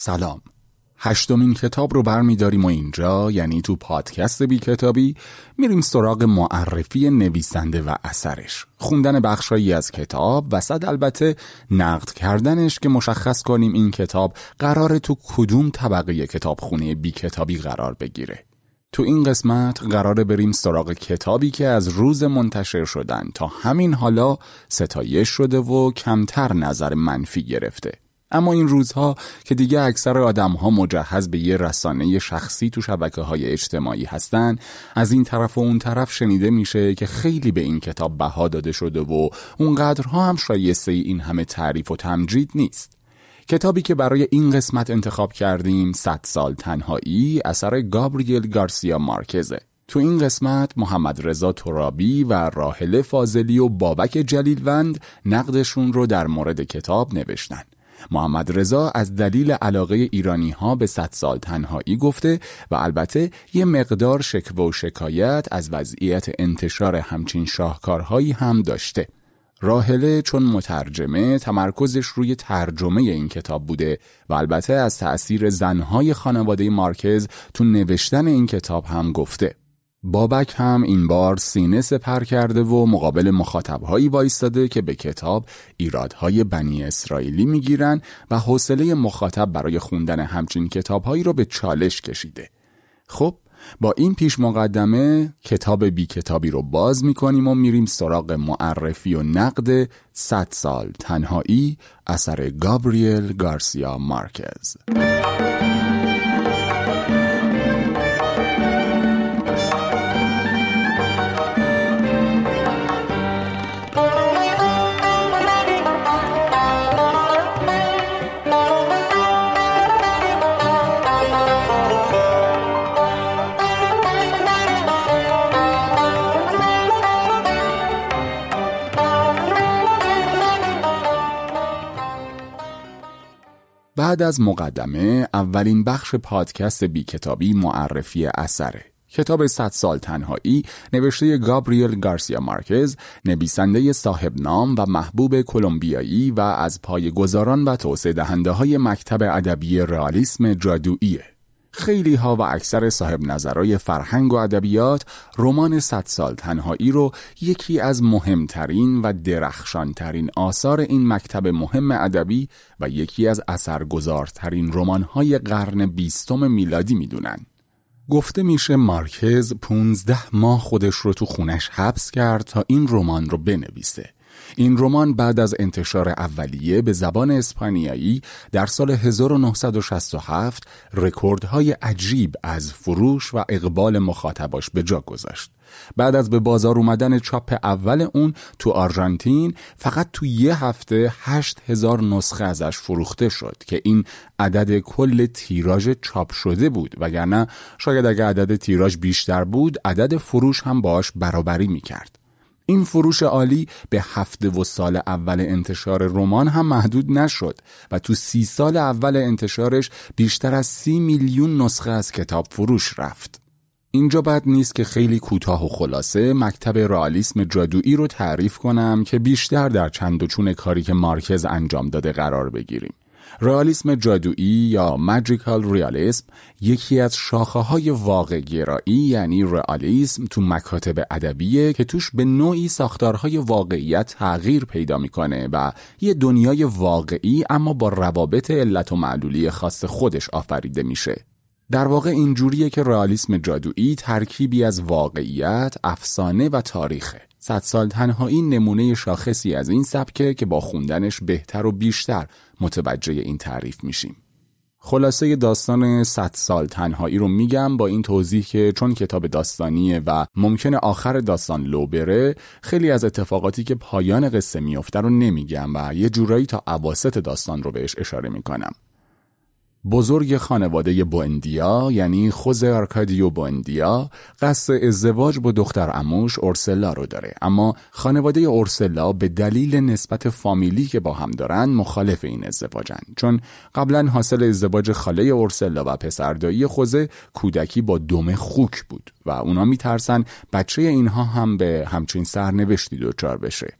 سلام. هشتمین کتاب رو برمیداریم و اینجا یعنی تو پادکست بی کتابی میریم سراغ معرفی نویسنده و اثرش. خوندن بخشایی از کتاب و صد البته نقد کردنش که مشخص کنیم این کتاب قرار تو کدوم طبقه کتابخونه بی کتابی قرار بگیره. تو این قسمت قراره بریم سراغ کتابی که از روز منتشر شدن تا همین حالا ستایش شده و کمتر نظر منفی گرفته. اما این روزها که دیگه اکثر آدم ها مجهز به یه رسانه شخصی تو شبکه های اجتماعی هستن از این طرف و اون طرف شنیده میشه که خیلی به این کتاب بها داده شده و اونقدرها هم شایسته این همه تعریف و تمجید نیست. کتابی که برای این قسمت انتخاب کردیم صد سال تنهایی اثر گابریل گارسیا مارکزه. تو این قسمت محمد رضا ترابی و راهله فاضلی و بابک جلیلوند نقدشون رو در مورد کتاب نوشتن. محمد رضا از دلیل علاقه ایرانی ها به صد سال تنهایی گفته و البته یه مقدار شکوه و شکایت از وضعیت انتشار همچین شاهکارهایی هم داشته. راهله چون مترجمه تمرکزش روی ترجمه این کتاب بوده و البته از تأثیر زنهای خانواده مارکز تو نوشتن این کتاب هم گفته. بابک هم این بار سینه سپر کرده و مقابل مخاطبهایی وایستاده که به کتاب ایرادهای بنی اسرائیلی می‌گیرن و حوصله مخاطب برای خوندن همچین کتابهایی رو به چالش کشیده. خب با این پیش مقدمه کتاب بی کتابی رو باز می‌کنیم و میریم سراغ معرفی و نقد 100 سال تنهایی اثر گابریل گارسیا مارکز. بعد از مقدمه اولین بخش پادکست بی کتابی معرفی اثره. کتاب 100 سال تنهایی نوشته گابریل گارسیا مارکز نویسنده صاحب نام و محبوب کلمبیایی و از گذاران و توسعه دهنده های مکتب ادبی رئالیسم جادوییه. خیلی ها و اکثر صاحب نظرای فرهنگ و ادبیات رمان صد سال تنهایی رو یکی از مهمترین و درخشانترین آثار این مکتب مهم ادبی و یکی از اثرگذارترین رمان‌های قرن بیستم میلادی می‌دونن. گفته میشه مارکز 15 ماه خودش رو تو خونش حبس کرد تا این رمان رو بنویسه. این رمان بعد از انتشار اولیه به زبان اسپانیایی در سال 1967 رکوردهای عجیب از فروش و اقبال مخاطباش به جا گذاشت. بعد از به بازار اومدن چاپ اول اون تو آرژانتین فقط تو یه هفته هشت هزار نسخه ازش فروخته شد که این عدد کل تیراژ چاپ شده بود وگرنه شاید اگر عدد تیراژ بیشتر بود عدد فروش هم باش برابری می‌کرد. این فروش عالی به هفته و سال اول انتشار رمان هم محدود نشد و تو سی سال اول انتشارش بیشتر از سی میلیون نسخه از کتاب فروش رفت. اینجا بد نیست که خیلی کوتاه و خلاصه مکتب رئالیسم جادویی رو تعریف کنم که بیشتر در چند و چون کاری که مارکز انجام داده قرار بگیریم. رئالیسم جادویی یا ماجیکال ریالیسم یکی از شاخه های واقع گرایی یعنی رئالیسم تو مکاتب ادبیه که توش به نوعی ساختارهای واقعیت تغییر پیدا می‌کنه و یه دنیای واقعی اما با روابط علت و معلولی خاص خودش آفریده میشه. در واقع اینجوریه که رئالیسم جادویی ترکیبی از واقعیت، افسانه و تاریخه صد سال تنهایی نمونه شاخصی از این سبکه که با خوندنش بهتر و بیشتر متوجه این تعریف میشیم. خلاصه داستان صد سال تنهایی رو میگم با این توضیح که چون کتاب داستانیه و ممکنه آخر داستان لو بره خیلی از اتفاقاتی که پایان قصه میفته رو نمیگم و یه جورایی تا عواست داستان رو بهش اشاره می‌کنم. بزرگ خانواده بوندیا یعنی خوز آرکادیو بوندیا قصد ازدواج با دختر اموش اورسلا رو داره. اما خانواده اورسلا به دلیل نسبت فامیلی که با هم دارن مخالف این ازدواجن. چون قبلا حاصل ازدواج خاله اورسلا و پسردایی خوزه کودکی با دم خوک بود و اونا میترسن بچه اینها هم به همچین سرنوشتی دچار بشه.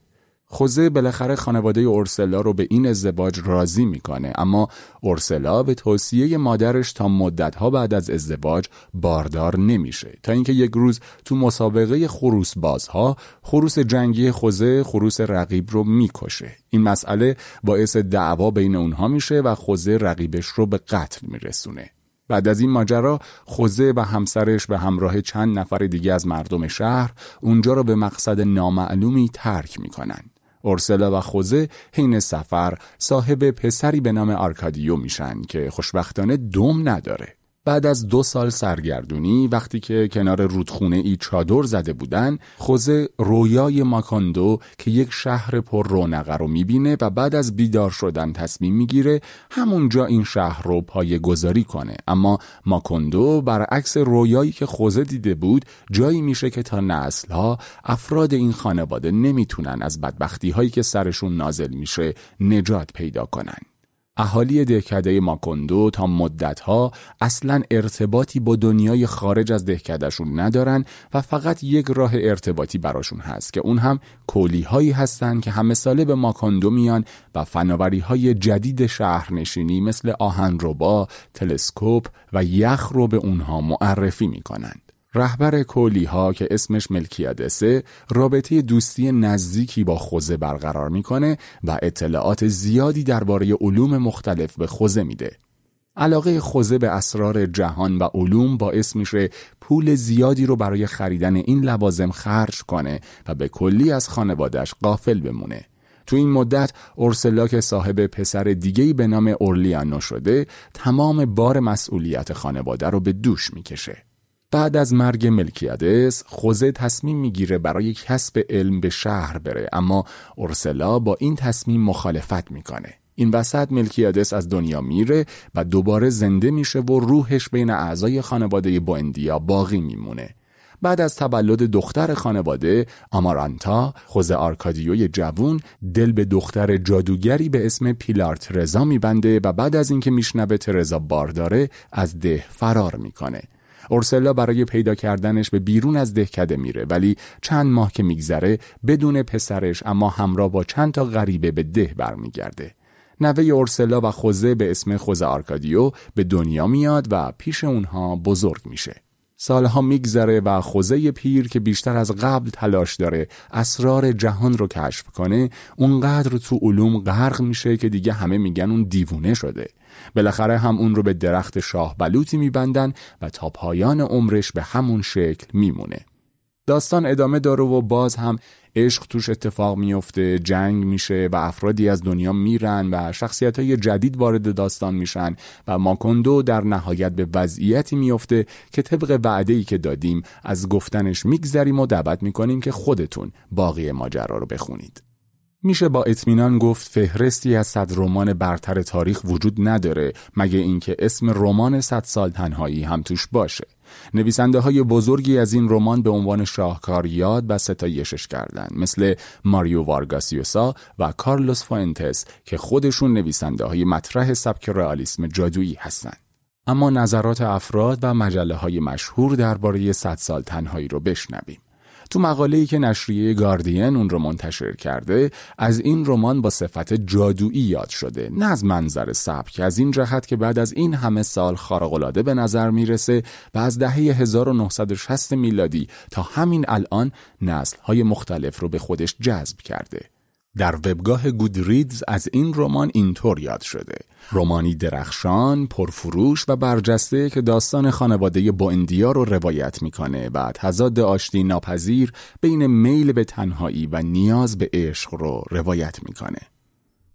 خوزه بالاخره خانواده اورسلا رو به این ازدواج راضی می‌کنه. اما اورسلا به توصیه مادرش تا مدتها بعد از ازدواج باردار نمیشه. تا اینکه یک روز تو مسابقه خروس بازها خروس جنگی خوزه خروس رقیب رو می‌کشه. این مسئله باعث دعوا بین اونها میشه و خوزه رقیبش رو به قتل میرسونه. بعد از این ماجرا خوزه و همسرش به همراه چند نفر دیگه از مردم شهر اونجا رو به مقصد نامعلومی ترک می‌کنن. اورسلا و خوزه حین سفر صاحب پسری به نام آرکادیو میشن که خوشبختانه دوم نداره. بعد از دو سال سرگردونی وقتی که کنار رودخونه ای چادر زده بودن خوزه رویای ماکاندو که یک شهر پر رونقه رو می‌بینه و بعد از بیدار شدن تصمیم می‌گیره همونجا این شهر رو پایه گذاری کنه. اما ماکاندو برعکس رویایی که خوزه دیده بود جایی میشه که تا نسلها افراد این خانواده نمی‌تونن از بدبختی هایی که سرشون نازل میشه نجات پیدا کنن. اهالی دهکده ماکندو تا مدتها اصلا ارتباطی با دنیای خارج از دهکدهشون ندارن و فقط یک راه ارتباطی براشون هست که اون هم کولی هایی هستن که همه ساله به ماکندو میان و فناوری های جدید شهرنشینی مثل آهنربا، تلسکوپ و یخ رو به اونها معرفی می‌کنند. رهبر کولی ها که اسمش ملکیادسه رابطه دوستی نزدیکی با خوزه برقرار می‌کنه و اطلاعات زیادی درباره علوم مختلف به خوزه میده. علاقه خوزه به اسرار جهان و علوم باعث میشه پول زیادی رو برای خریدن این لوازم خرج کنه و به کلی از خانوادش قافل بمونه. تو این مدت اورسلا که صاحب پسر دیگهی به نام اورلیانو شده تمام بار مسئولیت خانواده رو به دوش می‌کشه. بعد از مرگ ملکیادس خوزه تصمیم می‌گیره برای کسب علم به شهر بره. اما اورسلا با این تصمیم مخالفت می‌کنه. این وسط ملکیادس از دنیا میره و دوباره زنده میشه و روحش بین اعضای خانواده بوندیا باقی میمونه. بعد از تولد دختر خانواده آمارانتا خوزه آرکادیوی جوون دل به دختر جادوگری به اسم پیلار ترزا میبنده و بعد از اینکه میشنوه ترزا بارداره از ده فرار می‌کنه. اورسلا برای پیدا کردنش به بیرون از دهکده میره ولی چند ماه که میگذره بدون پسرش اما همراه با چند تا غریبه به ده برمیگرده. نوه اورسلا و خوزه به اسم خوزه آرکادیو به دنیا میاد و پیش اونها بزرگ میشه. سالها میگذره و خوزه پیر که بیشتر از قبل تلاش داره اسرار جهان رو کشف کنه اونقدر تو علوم غرق میشه که دیگه همه میگن اون دیوونه شده. بالاخره هم اون رو به درخت شاه بلوطی میبندن و تا پایان عمرش به همون شکل میمونه. داستان ادامه داره و باز هم عشق توش اتفاق میفته جنگ میشه و افرادی از دنیا میرن و شخصیت های جدید وارد داستان میشن و ماکندو در نهایت به وضعیتی میفته که طبق وعده ای که دادیم از گفتنش میگذریم و دعوت می‌کنیم که خودتون باقی ماجرا رو بخونید. میشه با اطمینان گفت فهرستی از صد رمان برتر تاریخ وجود نداره مگه اینکه اسم رمان صد سال تنهایی هم توش باشه. نویسنده های بزرگی از این رمان به عنوان شاهکار یاد و ستایشش کردند مثل ماریو وارگاس یوسا و کارلوس فوینتس که خودشون نویسنده های مطرح سبک رئالیسم جادویی هستند. اما نظرات افراد و مجله های مشهور درباره صد سال تنهایی رو بشنویم. تو مقاله‌ای که نشریه گاردین اون رو منتشر کرده از این رمان با صفت جادویی یاد شده. نه از منظر سبک از این جهت که بعد از این همه سال خارق‌العاده به نظر می‌رسه و از دهه 1960 میلادی تا همین الان نسل‌های مختلف رو به خودش جذب کرده. در وبگاه گودریدز از این رمان اینطور یاد شده رمانی درخشان، پرفروش و برجسته که داستان خانواده بوئندیا رو روایت می‌کنه و تضاد آشتی ناپذیر بین میل به تنهایی و نیاز به عشق رو روایت می‌کنه.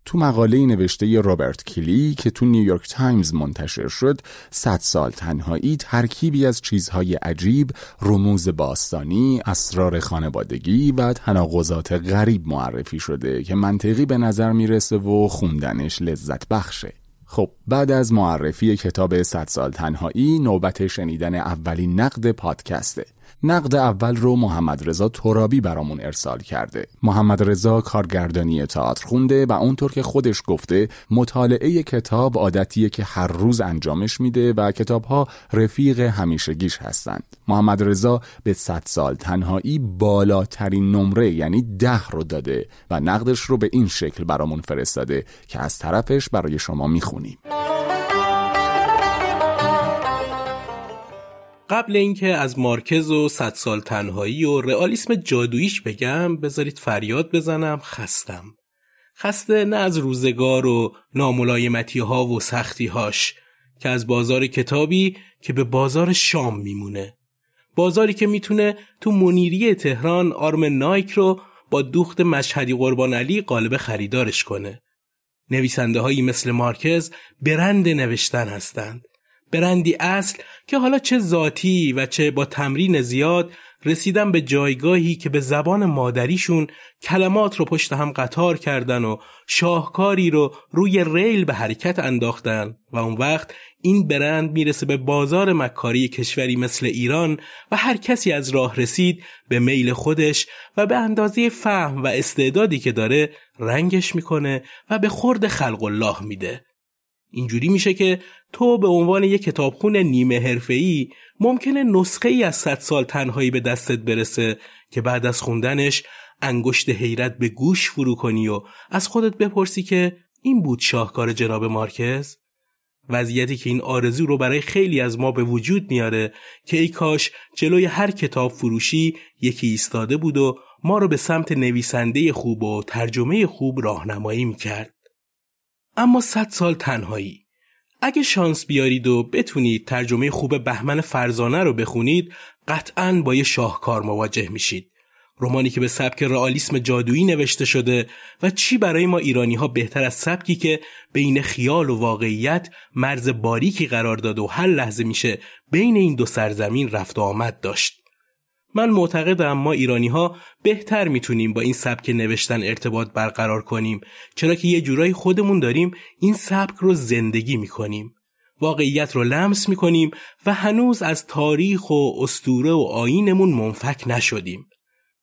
تو مقاله نوشته رابرت کلی که تو نیویورک تایمز منتشر شد صد سال تنهایی ترکیبی از چیزهای عجیب رموز باستانی اسرار خانوادگی و تناقضات غریب معرفی شده که منطقی به نظر می‌رسه و خوندنش لذت بخشه. خب بعد از معرفی کتاب صد سال تنهایی نوبت شنیدن اولین نقد پادکسته. نقد اول رو محمد رضا ترابی برامون ارسال کرده. محمد رضا کارگردانی تئاتر خونده و اونطور که خودش گفته مطالعه کتاب عادتیه که هر روز انجامش میده و کتابها رفیق همیشگیش هستند. محمد رضا به 100 سال تنهایی بالاترین نمره یعنی ده رو داده و نقدش رو به این شکل برامون فرستاده که از طرفش برای شما می‌خونیم. قبل اینکه از مارکز و صد سال تنهایی و رئالیسم جادوییش بگم بذارید فریاد بزنم خستم. خسته نه از روزگار و ناملایمتی ها و سختی هاش که از بازار کتابی که به بازار شام میمونه. بازاری که می‌تونه تو منیری تهران آرم نایک رو با دوخت مشهدی قربان علی قالب خریدارش کنه. نویسنده هایی مثل مارکز برند نوشتن هستند. برندی اصل که حالا چه ذاتی و چه با تمرین زیاد رسیدن به جایگاهی که به زبان مادریشون کلمات رو پشت هم قطار کردن و شاهکاری رو روی ریل به حرکت انداختن. و اون وقت این برند می‌رسه به بازار مکاری کشوری مثل ایران و هر کسی از راه رسید به میل خودش و به اندازه فهم و استعدادی که داره رنگش می‌کنه و به خورد خلق الله میده. اینجوری میشه که تو به عنوان یک کتابخون نیمه حرفه‌ای ممکنه نسخه ای از صد سال تنهایی به دستت برسه که بعد از خوندنش انگشت حیرت به گوش فرو کنی و از خودت بپرسی که این بود شاهکار جناب مارکز؟ وضعیتی که این آرزو رو برای خیلی از ما به وجود میاره که ای کاش جلوی هر کتاب فروشی یکی ایستاده بود و ما رو به سمت نویسنده خوب و ترجمه خوب راهنمایی می‌کرد اما صد سال تنهایی. اگه شانس بیارید و بتونید ترجمه خوب بهمن فرزانه رو بخونید قطعا با یه شاهکار مواجه میشید. رومانی که به سبک رئالیسم جادویی نوشته شده و چی برای ما ایرانی ها بهتر از سبکی که بین خیال و واقعیت مرز باریکی قرار داد و هر لحظه میشه بین این دو سرزمین رفت و آمد داشت. من معتقدم ما ایرانی ها بهتر می‌تونیم با این سبک نوشتن ارتباط برقرار کنیم چرا که یه جورایی خودمون داریم این سبک رو زندگی می‌کنیم. واقعیت رو لمس می‌کنیم و هنوز از تاریخ و استوره و آینمون منفک نشدیم.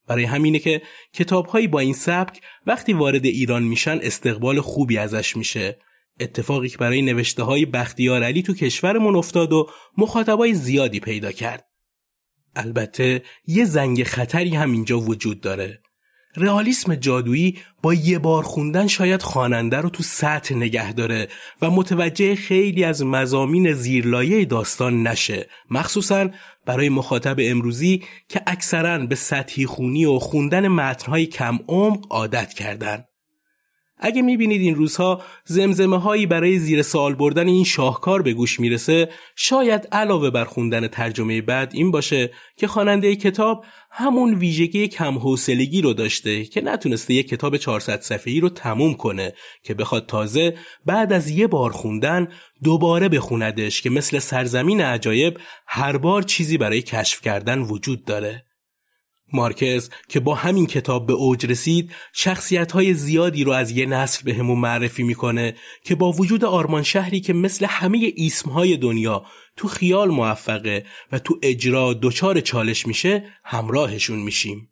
برای همینه که کتابهایی با این سبک وقتی وارد ایران میشن استقبال خوبی ازش میشه. اتفاقی که برای نوشته های بختیار علی تو کشورمون افتاد و مخاطبای زیادی پیدا کرد. البته یه زنگ خطری هم اینجا وجود داره. رئالیسم جادویی با یه بار خوندن شاید خواننده رو تو سطح نگه داره و متوجه خیلی از مزامین زیرلایه داستان نشه مخصوصا برای مخاطب امروزی که اکثرا به سطحی خونی و خوندن متنهای کم عمق عادت کردن. اگه می‌بینید این روزها زمزمه هایی برای زیر سوال بردن این شاهکار به گوش می‌رسه شاید علاوه بر خوندن ترجمه بعد این باشه که خواننده کتاب همون ویژگی کم حوصلگی رو داشته که نتونسته یک کتاب 400 صفحه‌ای رو تموم کنه که بخواد تازه بعد از یه بار خوندن دوباره بخوندش که مثل سرزمین عجایب هر بار چیزی برای کشف کردن وجود داره. مارکز که با همین کتاب به اوج رسید شخصیت های زیادی رو از یه نسل به همون معرفی می‌کنه که با وجود آرمان شهری که مثل همه اسم های دنیا تو خیال موفقه و تو اجرا دچار چالش میشه همراهشون میشیم.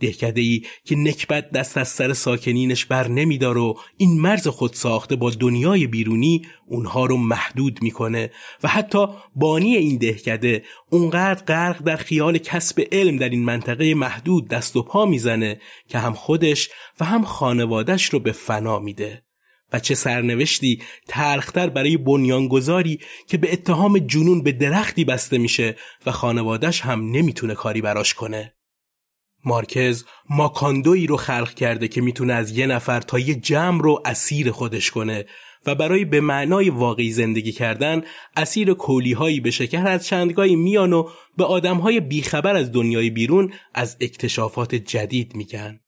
دهکده ای که نکبت دست از سر ساکنینش بر نمیدار و این مرز خود ساخته با دنیای بیرونی اونها رو محدود می‌کنه و حتی بانی این دهکده اونقدر غرق در خیال کسب علم در این منطقه محدود دست و پا می‌زنه که هم خودش و هم خانوادش رو به فنا میده. و چه سرنوشتی تلختر برای بنیانگذاری که به اتهام جنون به درختی بسته میشه و خانوادش هم نمی‌تونه کاری براش کنه. مارکز ماکاندویی رو خلق کرده که می‌تونه از یه نفر تا یه جمع رو اسیر خودش کنه و برای به معنای واقعی زندگی کردن اسیر کولی هایی به شکر از چندگاهی میان و به آدم های بیخبر از دنیای بیرون از اکتشافات جدید میگن.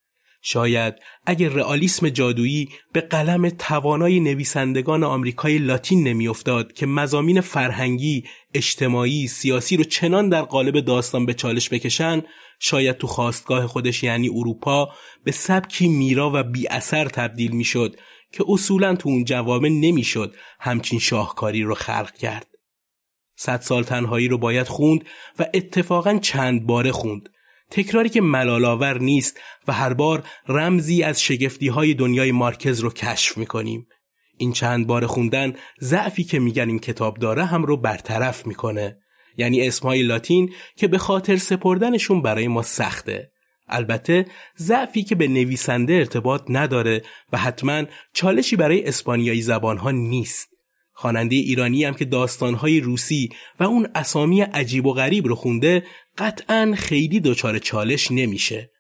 شاید اگر رئالیسم جادویی به قلم توانای نویسندگان آمریکای لاتین نمیافتاد که مزامین فرهنگی، اجتماعی، سیاسی رو چنان در قالب داستان به چالش بکشن شاید تو خواستگاه خودش یعنی اروپا به سبکی میرا و بی اثر تبدیل می‌شد که اصولا تو اون جوامع نمی‌شد همچین شاهکاری رو خلق کرد. صد سال تنهایی رو باید خوند و اتفاقا چند باره خوند. تکراری که ملالاور نیست و هر بار رمزی از شگفتی های دنیای مارکز رو کشف می‌کنیم. این چند بار خوندن ضعفی که میگن این کتاب داره هم رو برطرف می‌کنه. یعنی اسمهای لاتین که به خاطر سپردنشون برای ما سخته. البته ضعفی که به نویسنده ارتباط نداره و حتما چالشی برای اسپانیایی زبانها نیست. خواننده ایرانی هم که داستانهای روسی و اون اسامی عجیب و غریب رو خونده قطعا خیلی دچار چالش نمیشه.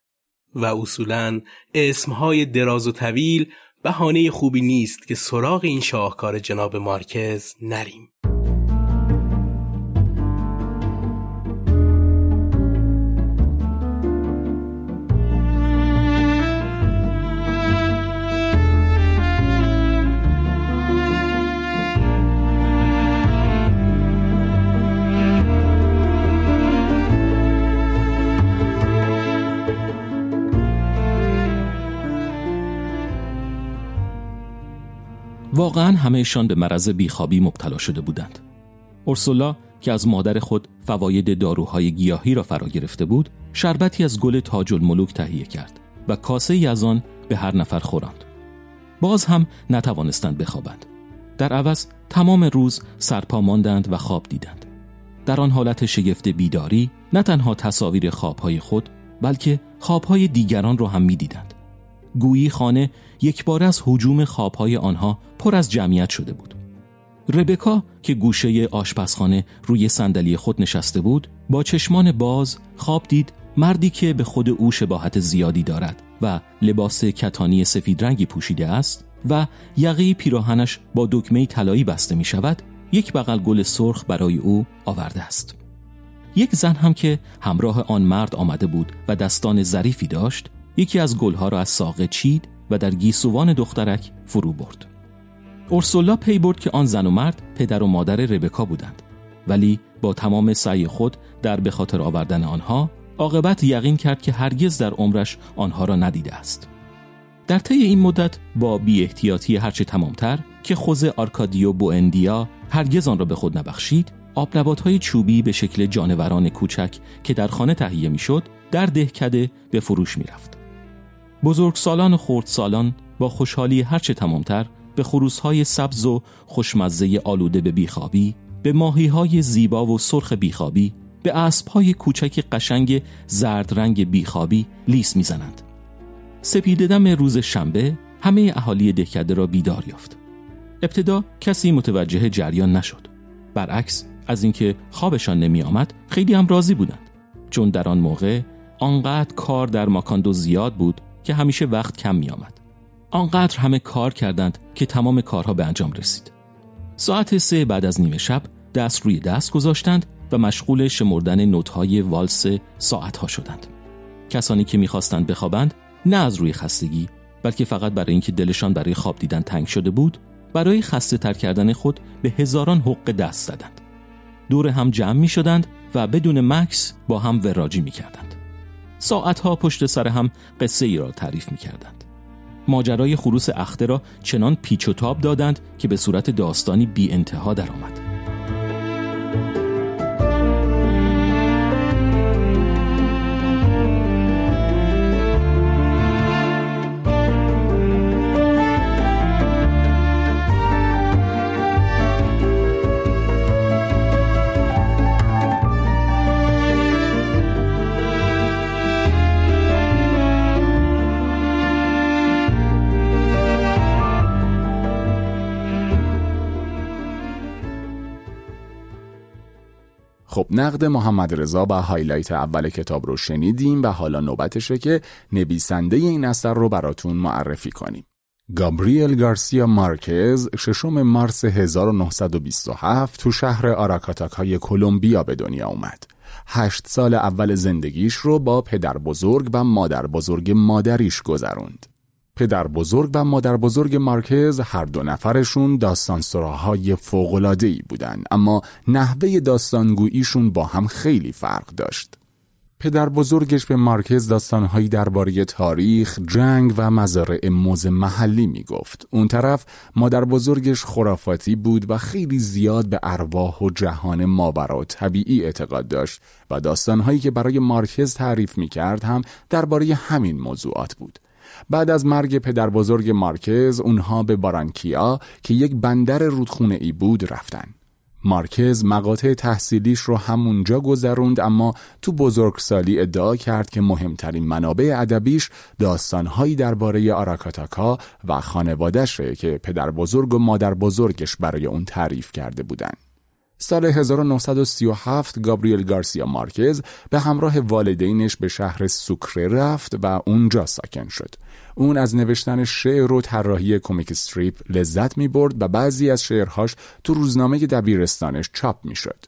و اصولا اسمهای دراز و طویل بهانه خوبی نیست که سراغ این شاهکار جناب مارکز نریم. واقعا همهشان به مرض بیخوابی مبتلا شده بودند. اورسولا که از مادر خود فواید داروهای گیاهی را فرا گرفته بود، شربتی از گل تاج الملوک تهیه کرد و کاسه ای از آن به هر نفر خوراند. باز هم نتوانستند بخوابند. در عوض تمام روز سرپا ماندند و خواب دیدند. در آن حالت شگفت بیداری نه تنها تصاویر خوابهای خود بلکه خوابهای دیگران را هم می‌دیدند. گویی خانه یک بار از حجوم خوابهای آنها پر از جمعیت شده بود. ربکا که گوشه آشپزخانه روی صندلی خود نشسته بود با چشمان باز خواب دید مردی که به خود او شباهت زیادی دارد و لباس کتانی سفید رنگی پوشیده است و یقی پیراهنش با دکمه طلایی بسته می شود یک بغل گل سرخ برای او آورده است یک زن هم که همراه آن مرد آمده بود و دستان ظریفی داشت یکی از گلها را از ساقه چید و در گیسوان دخترک فرو برد. اورسولا پی برد که آن زن و مرد پدر و مادر ربکا بودند ولی با تمام سعی خود در به خاطر آوردن آنها عاقبت یقین کرد که هرگز در عمرش آنها را ندیده است. در طی این مدت با بی احتیاطی هرچه تمامتر که خوزه آرکادیو بوئندیا هرگز آن را به خود نبخشید آب های چوبی به شکل جانوران کوچک که در خانه تهیه می‌شد در دهکده به فروش می‌رفت. بزرگ سالان و خورد سالان با خوشحالی هرچه تمامتر به خروسهای سبز و خوشمزه آلوده به بیخوابی به ماهیهای زیبا و سرخ بیخوابی به اسبهای کوچک قشنگ زرد رنگ بیخوابی لیس می‌زنند. سپیددم روز شنبه همه اهالی دهکده را بیدار یافت. ابتدا کسی متوجه جریان نشد. برعکس از اینکه خوابشان نمی آمد خیلی هم راضی بودند. چون در آن موقع آنقدر کار در ماکاندو زیاد بود که همیشه وقت کم می آمد. آنقدر همه کار کردند که تمام کارها به انجام رسید. ساعت سه بعد از نیمه شب دست روی دست گذاشتند و مشغول شمردن نوتهای والس ساعتها شدند. کسانی که می‌خواستند بخوابند نه از روی خستگی بلکه فقط برای اینکه دلشان برای خواب دیدن تنگ شده بود برای خسته تر کردن خود به هزاران حق دست زدند. دور هم جمع می شدند و بدون مکس با هم وراجی می کردند. ساعتها پشت سر هم قصه ای را تعریف می کردند. ماجرای خروس اخته را چنان پیچ و تاب دادند که به صورت داستانی بی انتها درآمد. نقد محمد رضا و highlight اول کتاب رو شنیدیم و حالا نوبتشه که نویسنده این اثر رو براتون معرفی کنیم. گابریل گارسیا مارکز ششم مارس 1927 تو شهر آراکاتاکای کلمبیا به دنیا اومد. هشت سال اول زندگیش رو با پدر بزرگ و مادر بزرگ مادریش گذروند. پدر بزرگ و مادر بزرگ مارکز هر دو نفرشون داستان سراهای ای بودن اما نحوه داستانگوییشون با هم خیلی فرق داشت. پدر بزرگش به مارکز داستانهایی درباره تاریخ، جنگ و مزارع موز محلی می گفت. اون طرف مادر بزرگش خرافاتی بود و خیلی زیاد به ارواح و جهان ماورا طبیعی اعتقاد داشت و داستانهایی که برای مارکز تعریف می کرد هم درباره همین موضوعات بود. بعد از مرگ پدر بزرگ مارکز اونها به بارانکیا که یک بندر رودخونه ای بود رفتن. مارکز مقاطع تحصیلیش رو همونجا گذروند اما تو بزرگسالی ادعا کرد که مهمترین منابع ادبیش داستانهایی درباره آراکاتاکا و خانوادشه که پدر بزرگ و مادر بزرگش برای اون تعریف کرده بودن. سال 1937 گابریل گارسیا مارکز به همراه والدینش به شهر سوکره رفت و اونجا ساکن شد. اون از نوشتن شعر و طراحی کمیک استریپ لذت می برد و بعضی از شعرهاش تو روزنامه دبیرستانش چاپ می شد.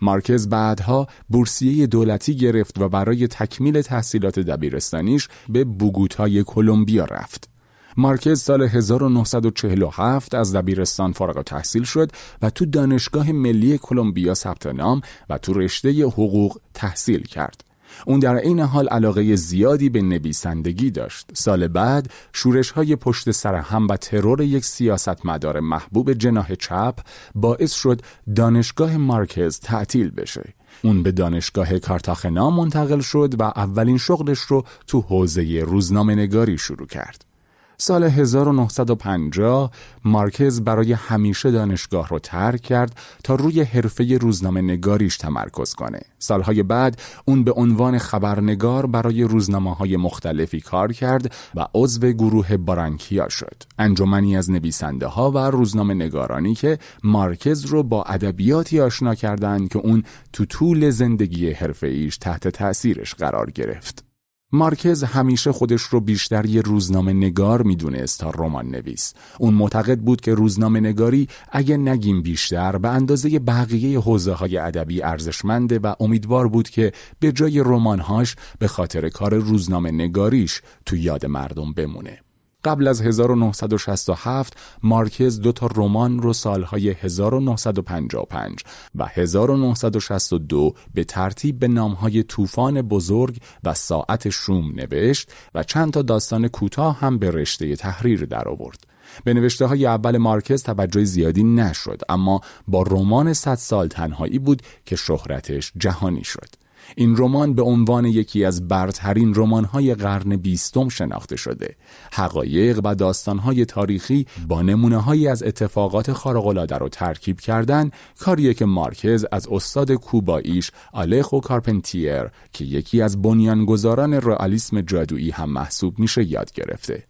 مارکز بعدها بورسیه دولتی گرفت و برای تکمیل تحصیلات دبیرستانیش به بوگوتای کلمبیا رفت. مارکز سال 1947 از دبیرستان فارغ تحصیل شد و تو دانشگاه ملی کلمبیا ثبت نام و تو رشته حقوق تحصیل کرد. اون در این حال علاقه زیادی به نویسندگی داشت. سال بعد شورش های پشت سر هم و ترور یک سیاستمدار محبوب جناح چپ باعث شد دانشگاه مارکز تعطیل بشه. اون به دانشگاه کارتاخنا منتقل شد و اولین شغلش رو تو حوزه روزنامه نگاری شروع کرد. سال 1950 مارکز برای همیشه دانشگاه رو ترک کرد تا روی حرفه روزنامه نگاریش تمرکز کنه. سالهای بعد اون به عنوان خبرنگار برای روزنامه های مختلفی کار کرد و عضو گروه بارانکیا شد. انجمنی از نویسنده ها و روزنامه نگارانی که مارکز رو با ادبیاتی آشنا کردند که اون تو طول زندگی حرفه ایش تحت تأثیرش قرار گرفت. مارکز همیشه خودش رو بیشتر یه روزنامه نگار می‌دونست تا رمان نویس. اون معتقد بود که روزنامه نگاری اگه نگیم بیشتر به اندازه بقیه حوزه های ادبی ارزشمنده و امیدوار بود که به جای رمانهاش به خاطر کار روزنامه نگاریش تو یاد مردم بمونه. قبل از 1967 مارکز دو تا رمان رو سالهای 1955 و 1962 به ترتیب به نامهای طوفان بزرگ و ساعت شوم نوشت و چند تا داستان کوتاه هم به رشته تحریر درآورد. به نوشته های اول مارکز توجه زیادی نشد اما با رمان صد سال تنهایی بود که شهرتش جهانی شد. این رمان به عنوان یکی از برترین رمان‌های قرن بیستم شناخته شده. حقایق و داستانهای تاریخی با نمونه‌هایی از اتفاقات خارق‌العاده را ترکیب کردن، کاریه که مارکز از استاد کوباییش آلخو کارپنتیر که یکی از بنیانگذاران رئالیسم جادویی هم محسوب میشه یاد گرفته.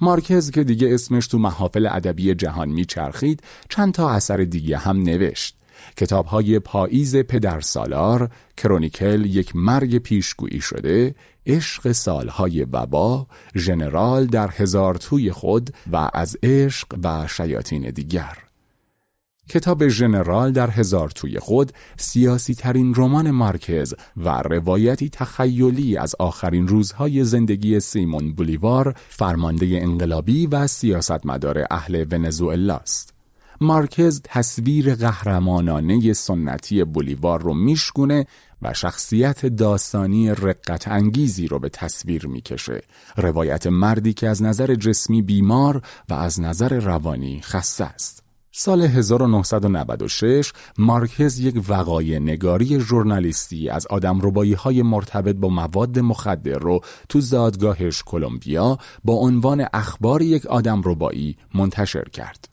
مارکز که دیگه اسمش تو محافل ادبی جهان میچرخید چند تا اثر دیگه هم نوشت کتاب های پاییز پدر سالار، کرونیکل یک مرگ پیشگویی شده، عشق سالهای وبا، ژنرال در هزار توی خود و از عشق و شیاطین دیگر. کتاب ژنرال در هزار توی خود سیاسی ترین رمان مارکز و روایتی تخیلی از آخرین روزهای زندگی سیمون بولیوار فرمانده انقلابی و سیاستمدار اهل ونزوئلا است. مارکز تصویر قهرمانانه سنتی بولیوار رو میشگونه و شخصیت داستانی رقت انگیزی رو به تصویر می‌کشه روایت مردی که از نظر جسمی بیمار و از نظر روانی خسته است سال 1996 مارکز یک وقای نگاری ژورنالیستی از آدم ربایی های مرتبط با مواد مخدر رو تو زادگاهش کلمبیا با عنوان اخبار یک آدم ربایی منتشر کرد.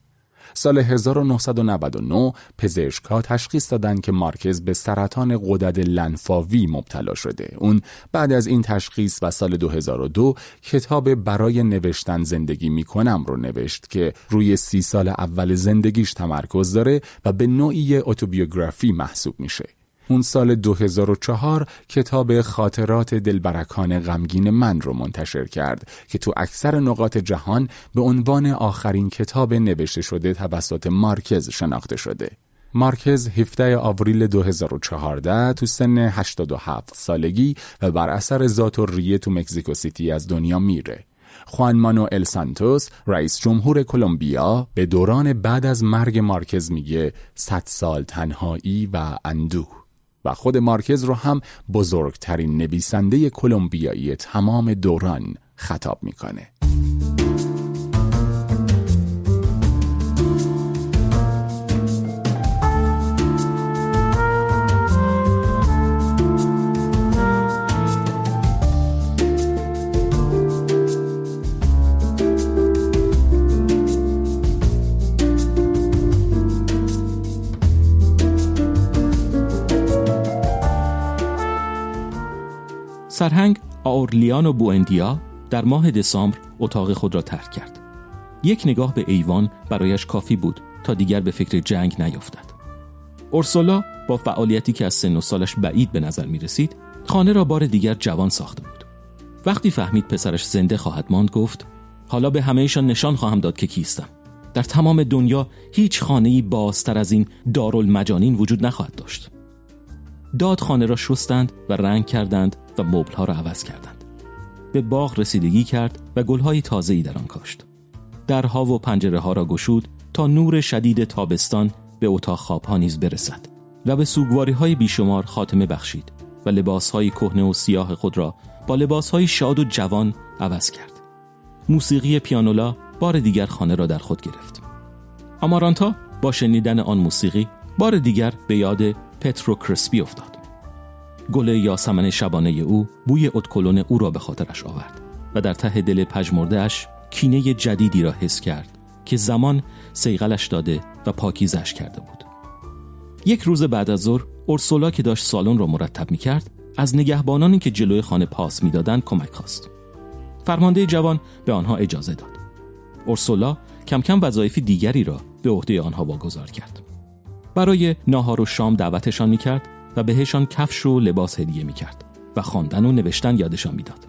سال 1999 پزشکها تشخیص دادند که مارکز به سرطان قدرت لنفاوی مبتلا شده. اون بعد از این تشخیص و سال 2002 کتاب برای نوشتن زندگی می‌کنم رو نوشت که روی سی سال اول زندگیش تمرکز داره و به نوعی اتوبیوگرافی محسوب میشه. اون سال 2004 کتاب خاطرات دلبرکان غمگین من رو منتشر کرد که تو اکثر نقاط جهان به عنوان آخرین کتاب نوشته شده توسط مارکز شناخته شده. مارکز 17 آوریل 2014 تو سن 87 سالگی و بر اثر ریه تو مکزیکو سیتی از دنیا میره. خوان مانوئل سانتوس رئیس جمهور کلمبیا به دوران بعد از مرگ مارکز میگه صد سال تنهایی و اندوه و خود مارکز رو هم بزرگترین نویسنده کلمبیایی تمام دوران خطاب می‌کنه. سرهنگ آورلیان و بواندیا در ماه دسامبر اتاق خود را ترک کرد. یک نگاه به ایوان برایش کافی بود تا دیگر به فکر جنگ نیفتد. اورسولا با فعالیتی که از سن و سالش بعید به نظر می رسید خانه را بار دیگر جوان ساخته بود. وقتی فهمید پسرش زنده خواهد ماند گفت حالا به همهشان نشان خواهم داد که کیستم. در تمام دنیا هیچ خانه‌ای بازتر از این دارالمجانین وجود نخواهد داشت. داد خانه را شستند و رنگ کردند و مبلها را عوض کردند. به باغ رسیدگی کرد و گلهای تازه‌ای در آن کاشت. درها و پنجره ها را گشود تا نور شدید تابستان به اتاق خوابها نیز برسد و به سوگواری های بیشمار خاتمه بخشید و لباس های کهنه و سیاه خود را با لباس های شاد و جوان عوض کرد. موسیقی پیانولا بار دیگر خانه را در خود گرفت. آمارانتا با شنیدن آن موسیقی بار دیگر به یاد پترو کرسپی افتاد. گل یاسمن شبانه او بوی اتکلون او را به خاطرش آورد و در ته دل پژمردهاش کینه جدیدی را حس کرد که زمان سیغلش داده و پاکیزش کرده بود. یک روز بعد از ظهر اورسولا که داشت سالن را مرتب می کرد از نگهبانانی که جلوی خانه پاس می‌دادند کمک خواست. فرمانده جوان به آنها اجازه داد. اورسولا کم کم وظایف دیگری را به عهده آنها واگذار کرد. برای ناهار و شام دعوتشان می‌کرد و بهشان کفش و لباس هدیه می‌کرد و خواندن و نوشتن یادشان می‌داد.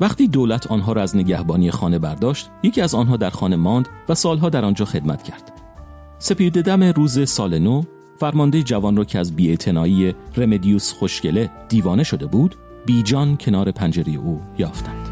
وقتی دولت آنها را از نگهبانی خانه برداشت، یکی از آنها در خانه ماند و سالها در آنجا خدمت کرد. سپیده دم روز سال نو، فرمانده جوان را که از بیاعتنایی رمدیوس خوشگله دیوانه شده بود، بیجان کنار پنجره او یافتند.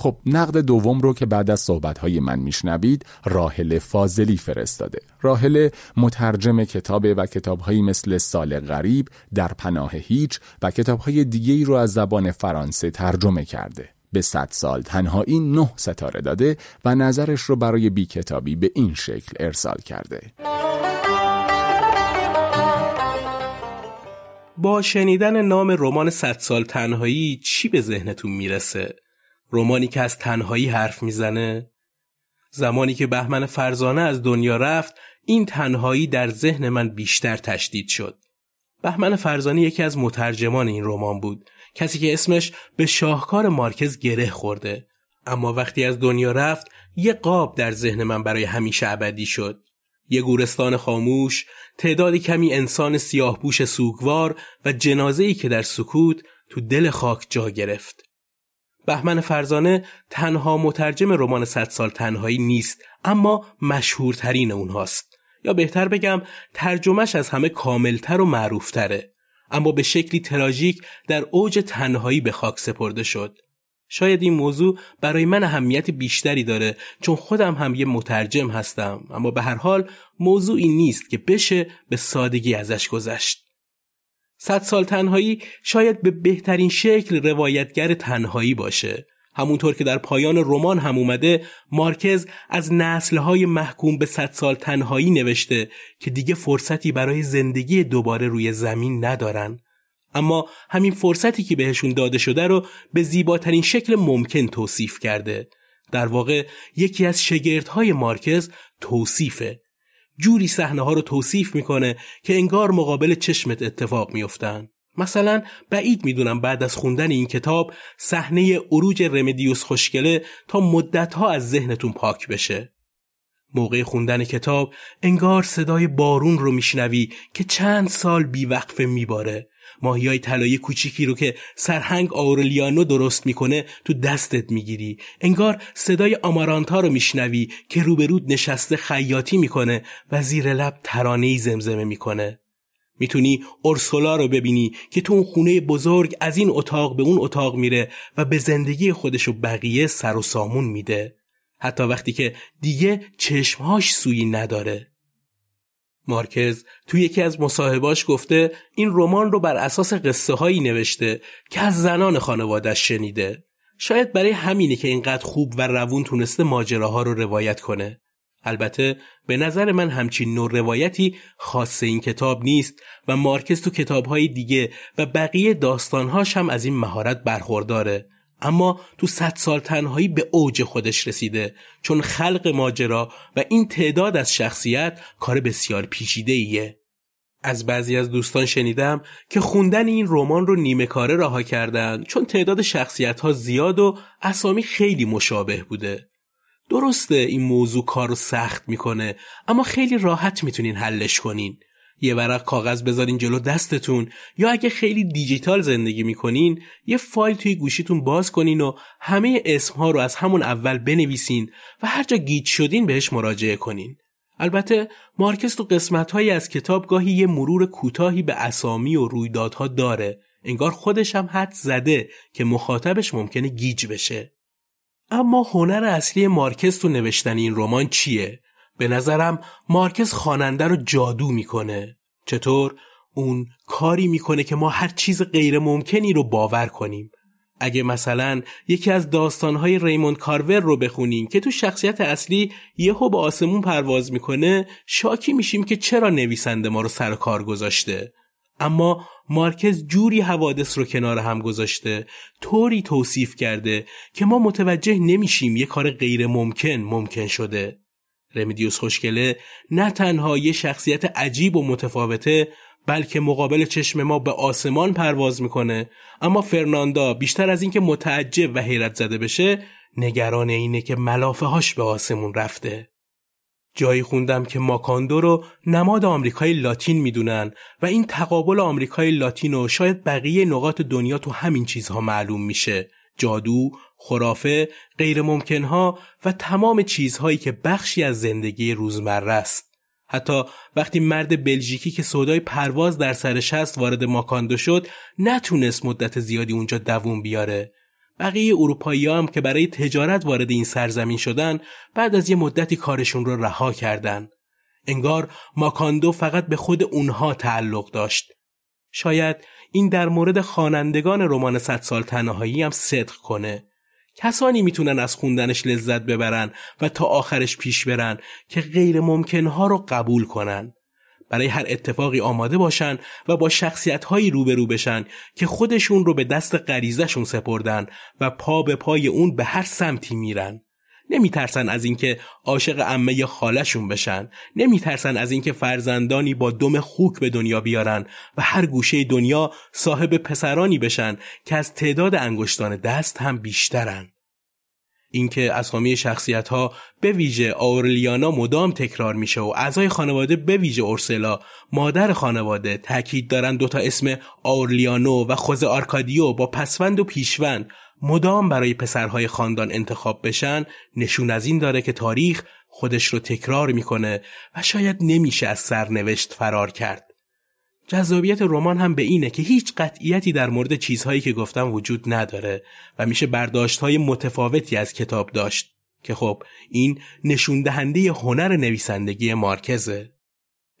خب نقد دوم رو که بعد از صحبتهای من میشنوید راهل فاضلی فرستاده. راهل مترجم کتابه و کتابهایی مثل سال غریب در پناه هیچ و کتابهای دیگه رو از زبان فرانسه ترجمه کرده. به صد سال تنهایی نه ستاره داده و نظرش رو برای بی کتابی به این شکل ارسال کرده. با شنیدن نام رمان صد سال تنهایی چی به ذهنتون می‌رسه؟ رومانی که از تنهایی حرف می‌زنه. زمانی که بهمن فرزانه از دنیا رفت این تنهایی در ذهن من بیشتر تشدید شد. بهمن فرزانه یکی از مترجمان این رمان بود. کسی که اسمش به شاهکار مارکز گره خورده. اما وقتی از دنیا رفت یه قاب در ذهن من برای همیشه ابدی شد. یه گورستان خاموش تعدادی کمی انسان سیاه بوش سوگوار و جنازه‌ای که در سکوت تو دل خاک جا گرفت. بهمن فرزانه تنها مترجم رمان صد سال تنهایی نیست اما مشهورترین اونهاست. یا بهتر بگم ترجمهش از همه کاملتر و معروفتره اما به شکلی تراژیک در اوج تنهایی به خاک سپرده شد. شاید این موضوع برای من اهمیت بیشتری داره چون خودم هم یه مترجم هستم اما به هر حال موضوعی نیست که بشه به سادگی ازش گذشت. صد سال تنهایی شاید به بهترین شکل روایتگر تنهایی باشه. همونطور که در پایان رمان هم اومده مارکز از نسلهای محکوم به صد سال تنهایی نوشته که دیگه فرصتی برای زندگی دوباره روی زمین ندارن. اما همین فرصتی که بهشون داده شده رو به زیباترین شکل ممکن توصیف کرده. در واقع یکی از شگردهای مارکز توصیفه. جوری صحنه ها رو توصیف می‌کنه که انگار مقابل چشمت اتفاق میافتن. مثلا بعید می‌دونم بعد از خوندن این کتاب صحنه عروج رمدیوس خوشگله تا مدت ها از ذهنتون پاک بشه. موقع خوندن کتاب انگار صدای بارون رو میشنوی که چند سال بیوقفه میباره. ماهی های طلایی کوچیکی رو که سرهنگ آورلیانو درست می‌کنه تو دستت می‌گیری. انگار صدای آمارانتا رو میشنوی که روبرود نشسته خیاطی می‌کنه و زیر لب ترانه‌ای زمزمه می‌کنه. می‌تونی اورسولا رو ببینی که تو اون خونه بزرگ از این اتاق به اون اتاق میره و به زندگی خودش و بقیه سر و سامون میده. حتی وقتی که دیگه چشمهاش سویی نداره. مارکز تو یکی از مصاحباش گفته این رمان رو بر اساس قصه هایی نوشته که از زنان خانوادش شنیده. شاید برای همینه که اینقدر خوب و روون تونسته ماجراها رو روایت کنه. البته به نظر من همچین نوع روایتی خاص این کتاب نیست و مارکز تو کتابهای دیگه و بقیه داستانهاش هم از این مهارت برخورداره. اما تو صد سال تنهایی به اوج خودش رسیده چون خلق ماجرا و این تعداد از شخصیت کار بسیار پیچیده ایه. از بعضی از دوستان شنیدم که خوندن این رمان رو نیمه کاره رها کردن چون تعداد شخصیت ها زیاد و اسامی خیلی مشابه بوده. درسته این موضوع کار رو سخت می‌کنه اما خیلی راحت می‌تونین حلش کنین. یه ورق کاغذ بذارین جلو دستتون یا اگه خیلی دیجیتال زندگی می‌کنین یه فایل توی گوشیتون باز کنین و همه اسمها رو از همون اول بنویسین و هر جا گیج شدین بهش مراجعه کنین. البته مارکز تو قسمتهایی از کتاب گاهی یه مرور کوتاهی به اسامی و رویدادها داره انگار خودش هم حدس زده که مخاطبش ممکنه گیج بشه. اما هنر اصلی مارکس تو نوشتن این رمان چیه؟ به نظرم مارکز خواننده رو جادو می‌کنه. چطور؟ اون کاری می‌کنه که ما هر چیز غیر ممکنی رو باور کنیم. اگه مثلا یکی از داستانهای ریموند کارور رو بخونیم که تو شخصیت اصلی یهو به آسمون پرواز می‌کنه شاکی میشیم که چرا نویسنده ما رو سر کار گذاشته. اما مارکز جوری حوادث رو کنار هم گذاشته طوری توصیف کرده که ما متوجه نمیشیم یه کار غیر ممکن ممکن شده. رمیدیوس خوشگله نه تنها یه شخصیت عجیب و متفاوته بلکه مقابل چشم ما به آسمان پرواز می‌کنه. اما فرناندا بیشتر از اینکه متعجب و حیرت زده بشه نگران اینه که ملافه هاش به آسمون رفته. جایی خوندم که ماکاندو رو نماد آمریکای لاتین می‌دونن و این تقابل آمریکای لاتین و شاید بقیه نقاط دنیا تو همین چیزها معلوم میشه. جادو، خرافه، غیر ها و تمام چیزهایی که بخشی از زندگی روزمره است. حتی وقتی مرد بلژیکی که سودای پرواز در سرش هست وارد ماکاندو شد نتونست مدت زیادی اونجا دووم بیاره. بقیه اروپایی هم که برای تجارت وارد این سرزمین شدن بعد از یه مدتی کارشون رو رها کردن. انگار ماکاندو فقط به خود اونها تعلق داشت. شاید این در مورد خوانندگان رمان صد سال تنهایی هم صدق کنه کسانی می‌تونن از خوندنش لذت ببرن و تا آخرش پیش برن که غیر ممکنها رو قبول کنن. برای هر اتفاقی آماده باشن و با شخصیت هایی روبرو بشن که خودشون رو به دست غریزشون سپردن و پا به پای اون به هر سمتی میرن. نمیترسن از اینکه عاشق عمه خالشون بشن. نمیترسن از اینکه فرزندانی با دم خوک به دنیا بیارن و هر گوشه دنیا صاحب پسرانی بشن که از تعداد انگشتان دست هم بیشترن. اینکه اسامی شخصیت ها به ویژه آورلیانا مدام تکرار میشه و اعضای خانواده به ویژه اورسلا مادر خانواده تاکید دارن دوتا اسم آورلیانو و خوز آرکادیو با پسوند و پیشوند مدام برای پسرهای خاندان انتخاب بشن نشون از این داره که تاریخ خودش رو تکرار می‌کنه و شاید نمیشه از سرنوشت فرار کرد. جذابیت رمان هم به اینه که هیچ قطعیتی در مورد چیزهایی که گفتم وجود نداره و میشه برداشت های متفاوتی از کتاب داشت که خب این نشون دهنده هنر نویسندگی مارکزه.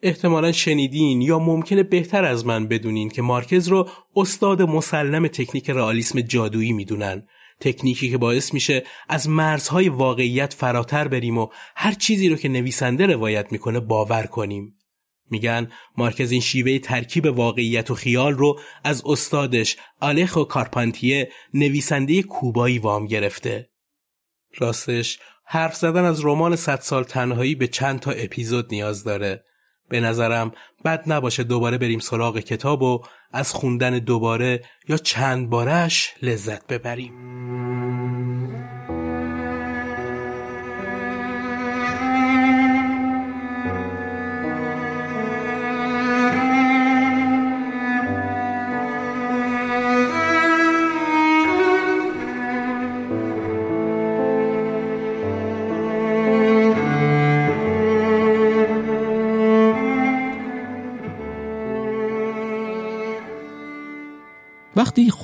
احتمالا شنیدین یا ممکنه بهتر از من بدونین که مارکز رو استاد مسلم تکنیک رئالیسم جادویی می‌دونن. تکنیکی که باعث میشه از مرزهای واقعیت فراتر بریم و هر چیزی رو که نویسنده روایت می‌کنه باور کنیم. میگن مارکز این شیوه ترکیب واقعیت و خیال رو از استادش آلخو کارپانتیه نویسنده کوبایی وام گرفته. راستش حرف زدن از رمان صد سال تنهایی به چند تا اپیزود نیاز داره. به نظرم بد نباشه دوباره بریم سراغ کتاب و از خوندن دوباره یا چند بارش لذت ببریم.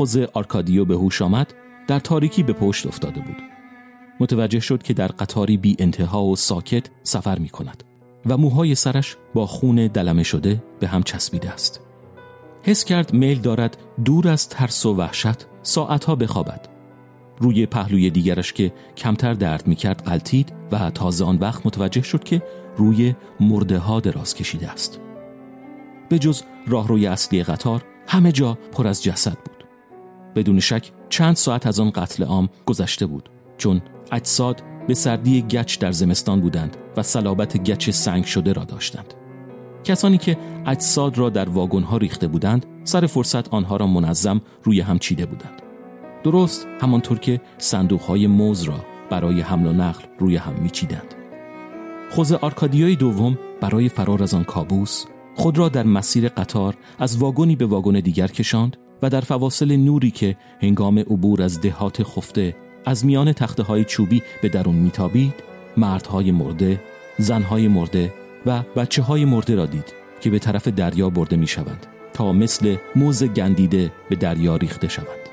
خوز آرکادیو به هوش آمد در تاریکی به پشت افتاده بود. متوجه شد که در قطاری بی انتها و ساکت سفر می کند و موهای سرش با خون دلمه شده به هم چسبیده است. حس کرد میل دارد دور از ترس و وحشت ساعتها بخوابد. روی پهلوی دیگرش که کمتر درد می‌کرد قلتید و تازه آن وقت متوجه شد که روی مرده ها دراز کشیده است. به جز راهروی اصلی قطار همه جا پر از جسد بود. بدون شک چند ساعت از آن قتل عام گذشته بود چون اجساد به سردی گچ در زمستان بودند و صلابت گچ سنگ شده را داشتند. کسانی که اجساد را در واگنها ریخته بودند سر فرصت آنها را منظم روی هم چیده بودند. درست همانطور که صندوقهای موز را برای حمل و نقل روی هم میچیدند. خوز آرکادیای دوم برای فرار از آن کابوس خود را در مسیر قطار از واگنی به واگن دیگر کشاند و در فواصل نوری که هنگام عبور از دهات خفته از میان تخته های چوبی به درون میتابید مردهای مرده، زنهای مرده و بچه های مرده را دید که به طرف دریا برده می شوند تا مثل موز گندیده به دریا ریخته شوند.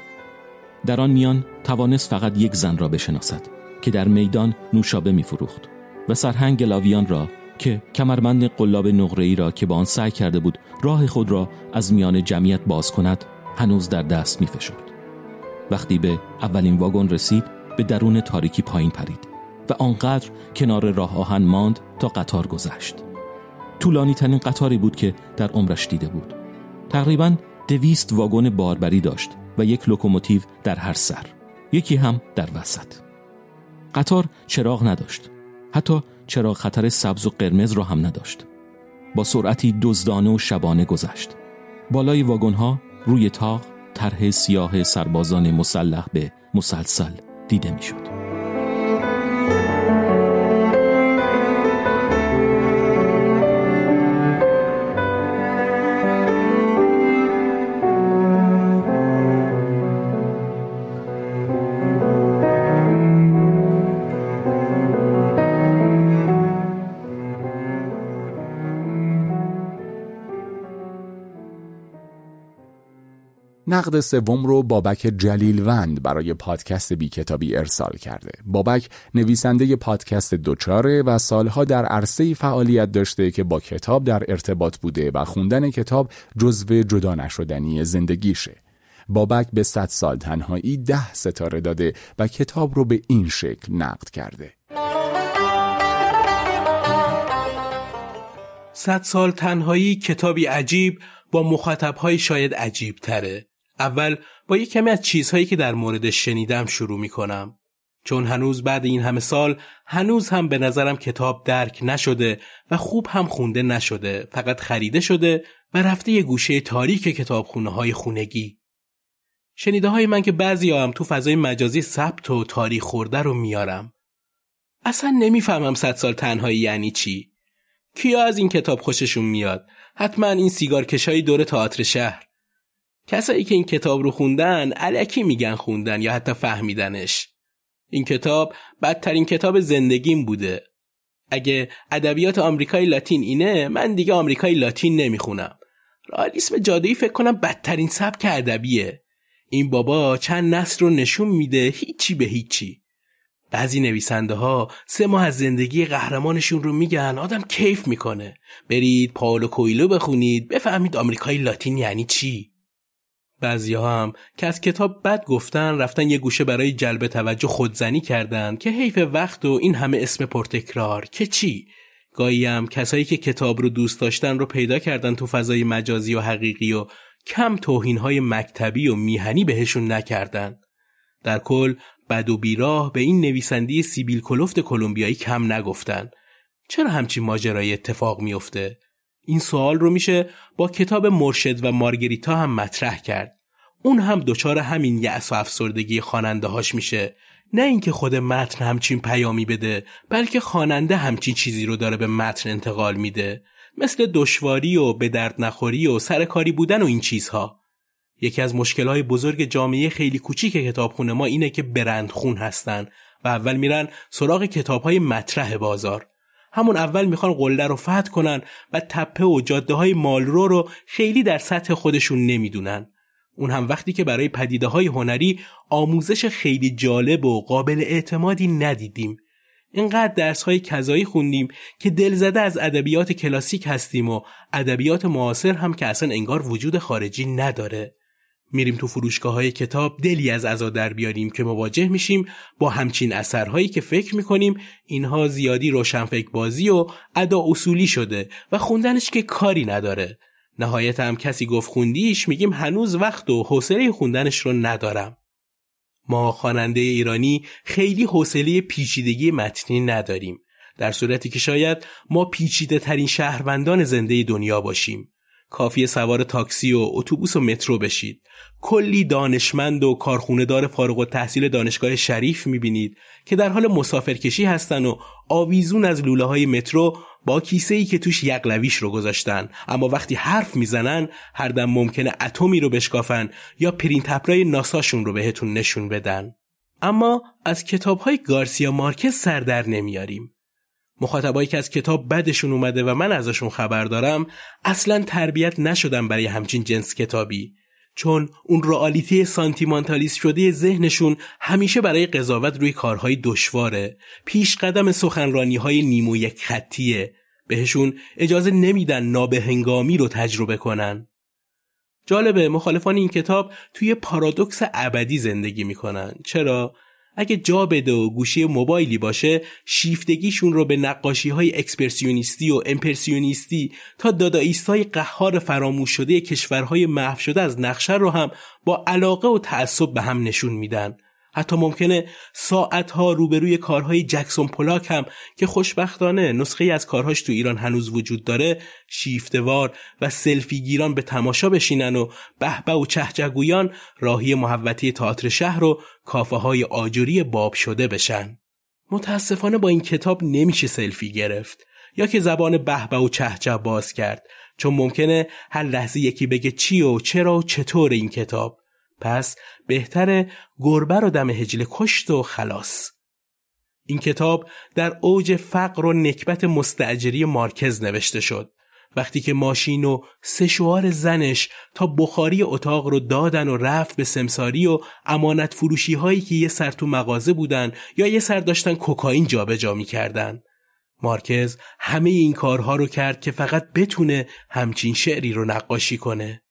در آن میان توانست فقط یک زن را بشناسد که در میدان نوشابه می فروخت و سرهنگ گلاویان را که کمربند قلاب نقره‌ای را که با آن سعی کرده بود راه خود را از میان جمعیت باز کند هنوز در دست می فشد. وقتی به اولین واگن رسید به درون تاریکی پایین پرید و آنقدر کنار راه آهن ماند تا قطار گذشت. طولانی ترین قطاری بود که در عمرش دیده بود. تقریبا دویست واگن باربری داشت و یک لوکوموتیو در هر سر یکی هم در وسط. قطار چراغ نداشت. حتی چراغ خطر سبز و قرمز را هم نداشت. با سرعتی دزدانه و شبانه گذشت. بالای واگنها روی تاق طرح سیاه سربازان مسلح به مسلسل دیده می‌شد. نقد سوم رو بابک جلیلوند برای پادکست بی کتابی ارسال کرده. بابک نویسنده پادکست دوچاره و سالها در عرصه فعالیت داشته که با کتاب در ارتباط بوده و خوندن کتاب جزو جدا نشدنی زندگیشه. بابک به صد سال تنهایی ده ستاره داده و کتاب رو به این شکل نقد کرده. صد سال تنهایی کتابی عجیب با مخاطبهای شاید عجیب تره. اول با یک کمی از چیزهایی که در موردش شنیدم شروع می کنم. چون هنوز بعد این همه سال هنوز هم به نظرم کتاب درک نشده و خوب هم خونده نشده فقط خریده شده و رفته یه گوشه تاریک کتابخونه های خونگی. شنیده های من که بعضی هم تو فضای مجازی ثبت و تاریخ خورده رو میارم. اصلا نمی‌فهمم صد سال تنهایی یعنی چی. کیا از این کتاب خوششون میاد؟ حتما این سیگار کشای دور تئاتر شهر. کسایی که این کتاب رو خوندن علکی میگن خوندن یا حتی فهمیدنش. این کتاب بدترین کتاب زندگیم بوده. اگه ادبیات آمریکای لاتین اینه من دیگه آمریکای لاتین نمی‌خونم. رئالیسم جادویی فکر کنم بدترین سبک ادبیه. این بابا چند نسل رو نشون میده هیچی به هیچی. بعضی نویسنده ها سه ماه از زندگی قهرمانشون رو میگن آدم کیف می‌کنه. برید پاولو کویلو بخونید بفهمید آمریکای لاتین یعنی چی. بعضی ها هم که از کتاب بد گفتن رفتن یه گوشه برای جلب توجه خودزنی کردن که حیف وقت و این همه اسم پرتکرار که چی؟ گاهی هم کسایی که کتاب رو دوست داشتن رو پیدا کردن تو فضای مجازی و حقیقی و کم توهین های مکتبی و میهنی بهشون نکردن. در کل بد و بیراه به این نویسندی سیبیل کلفت کلمبیایی کم نگفتن. چرا همچین ماجرای اتفاق میافته؟ این سوال رو میشه با کتاب مرشد و مارگریتا هم مطرح کرد. اون هم دچار همین یأس و افسردگی خواننده هاش میشه. نه اینکه خود متن همچین پیامی بده بلکه خواننده همچین چیزی رو داره به متن انتقال میده. مثل دشواری و به درد نخوری و سرکاری بودن و این چیزها. یکی از مشکلهای بزرگ جامعه خیلی کوچیک کتابخونه ما اینه که برندخون هستن و اول میرن سراغ کتابهای مطرح بازار. همون اول می‌خوان قله رو فتح کنن و تپه و جاده های مالرو رو خیلی در سطح خودشون نمی‌دونن. اون هم وقتی که برای پدیده های هنری آموزش خیلی جالب و قابل اعتمادی ندیدیم. اینقدر درس های کذایی خوندیم که دلزده از ادبیات کلاسیک هستیم و ادبیات معاصر هم که اصلا انگار وجود خارجی نداره. میریم تو فروشگاه های کتاب دلی از عزا در بیاریم که مواجه میشیم با همچین اثرهایی که فکر می‌کنیم اینها زیادی روشنفکر بازی و ادا اصولی شده و خوندنش که کاری نداره. نهایت هم کسی گفت خوندیش میگیم هنوز وقت و حوصله خوندنش رو ندارم. ما خواننده ایرانی خیلی حوصله پیچیدگی متنی نداریم در صورتی که شاید ما پیچیده ترین شهروندان زنده دنیا باشیم. کافیه سوار تاکسی و اتوبوس و مترو بشید. کلی دانشمند و کارخونه دار فارغ التحصیل دانشگاه شریف می‌بینید که در حال مسافرکشی هستن و آویزون از لوله های مترو با کیسه ای که توش یقلویش رو گذاشتن. اما وقتی حرف می‌زنن هر دم ممکنه اتمی رو بشکافن یا پرینت apply ناساشون رو بهتون نشون بدن. اما از کتاب های گارسیا مارکز سر در نمیاریم. مخاطبایی که از کتاب بدشون اومده و من ازشون خبر دارم اصلا تربیت نشدم برای همچین جنس کتابی. چون اون رئالیتی سانتیمانتالیست شده ذهنشون همیشه برای قضاوت روی کارهای دشواره. پیش قدم سخنرانی های نیمو یک خطیه. بهشون اجازه نمیدن نابهنگامی رو تجربه کنن. جالبه مخالفان این کتاب توی پارادوکس ابدی زندگی می‌کنن. چرا؟ اگه جا بده و گوشی موبایلی باشه شیفتگیشون رو به نقاشی های اکسپرسیونیستی و امپرسیونیستی تا داداییست های قهار فراموش شده کشورهای محو شده از نقشه رو هم با علاقه و تعصب به هم نشون میدن. حتی ممکنه ساعتها روبروی کارهای جکسون پلاک هم که خوشبختانه نسخه از کارهاش تو ایران هنوز وجود داره شیفتوار و سلفی گیران به تماشا بشینن و بهبه و چهجگویان راهی محوطه تئاتر شهر و کافه های آجوری باب شده بشن. متاسفانه با این کتاب نمیشه سلفی گرفت یا که زبان بهبه و چهجه باز کرد چون ممکنه هر لحظه یکی بگه چی و چرا و چطور این کتاب. پس بهتره گربه رو دم هجله کشت و خلاص. این کتاب در اوج فقر و نکبت مستعجری مارکز نوشته شد. وقتی که ماشین و سه شوار زنش تا بخاری اتاق رو دادن و رفت به سمساری و امانت فروشی هایی که یه سر تو مغازه بودن یا یه سر داشتن کوکائین جابجا می‌کردن. مارکز همه این کارها رو کرد که فقط بتونه همچین شعری رو نقاشی کنه.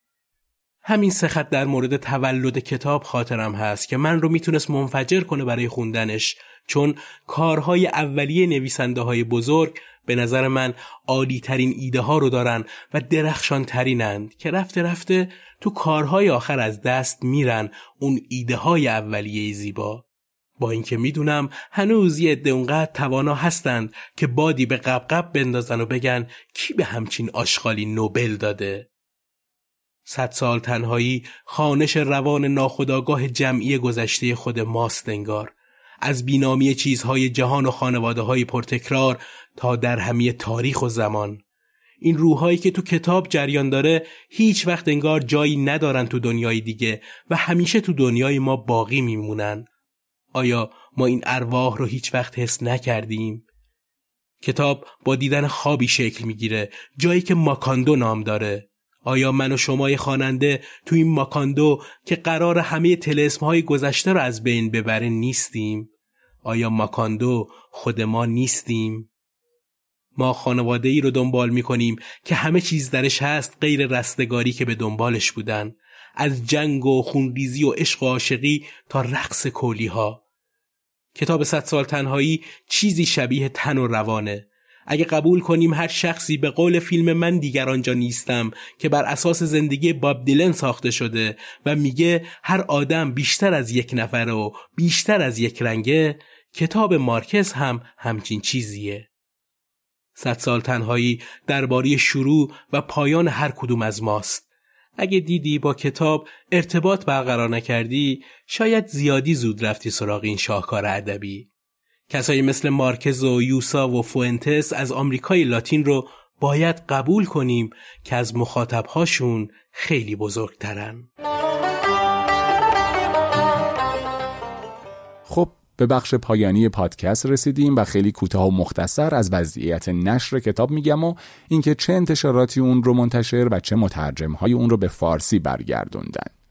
همین سخت در مورد تولد کتاب خاطرم هست که من رو می‌تونست منفجر کنه برای خوندنش چون کارهای اولیه نویسنده های بزرگ به نظر من عالی ترین ایده ها رو دارن و درخشان ترینند که رفته رفته تو کارهای آخر از دست میرن اون ایده های اولیه زیبا. با اینکه می‌دونم هنوز یه عده اونقدر توانا هستند که بادی به قبقب بندازن و بگن کی به همچین آشغالی نوبل داده. صد سال تنهایی خانش روان ناخداگاه جمعی گذشته خود ماست انگار. از بینامی چیزهای جهان و خانواده های پرتکرار تا در همی تاریخ و زمان. این روحایی که تو کتاب جریان داره هیچ وقت انگار جایی ندارن تو دنیای دیگه و همیشه تو دنیای ما باقی میمونن. آیا ما این ارواح رو هیچ وقت حس نکردیم؟ کتاب با دیدن خوابی شکل می‌گیره. جایی که ماکاندو نام داره. آیا من و شمای خواننده تو این ماکاندو که قرار همه تلسم های گذشته رو از بین ببره نیستیم؟ آیا ماکاندو خود ما نیستیم؟ ما خانواده ای رو دنبال می کنیم که همه چیز درش هست غیر رستگاری که به دنبالش بودن از جنگ و خونریزی و عشق و عاشقی تا رقص کولی ها کتاب صد سال تنهایی چیزی شبیه تن و روانه اگه قبول کنیم هر شخصی به قول فیلم من دیگر آنجا نیستم که بر اساس زندگی باب دیلن ساخته شده و میگه هر آدم بیشتر از یک نفر و بیشتر از یک رنگه کتاب مارکز هم همچین چیزیه. صد سال تنهایی درباره شروع و پایان هر کدوم از ماست. اگه دیدی با کتاب ارتباط برقرار نکردی شاید زیادی زود رفتی سراغ این شاهکار ادبی. کسایی مثل مارکز و یوسا و فوئنتس از آمریکای لاتین رو باید قبول کنیم که از مخاطبهاشون خیلی بزرگترن. خب به بخش پایانی پادکست رسیدیم و خیلی کوتاه و مختصر از وضعیت نشر کتاب میگم و اینکه چه انتشاراتی اون رو منتشر و چه مترجم های اون رو به فارسی برگردوندن.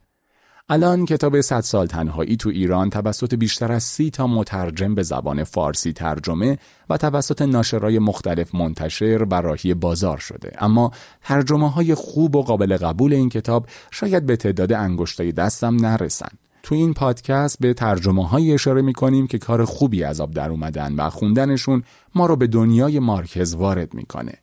الان کتاب 100 سال تنهایی تو ایران توسط بیشتر از سی تا مترجم به زبان فارسی ترجمه و توسط ناشرای مختلف منتشر و راهی بازار شده اما ترجمه های خوب و قابل قبول این کتاب شاید به تعداد انگشتای دستم نرسن تو این پادکست به ترجمه های اشاره می کنیم که کار خوبی از آب در اومدن و خوندنشون ما رو به دنیای مارکز وارد می‌کنه.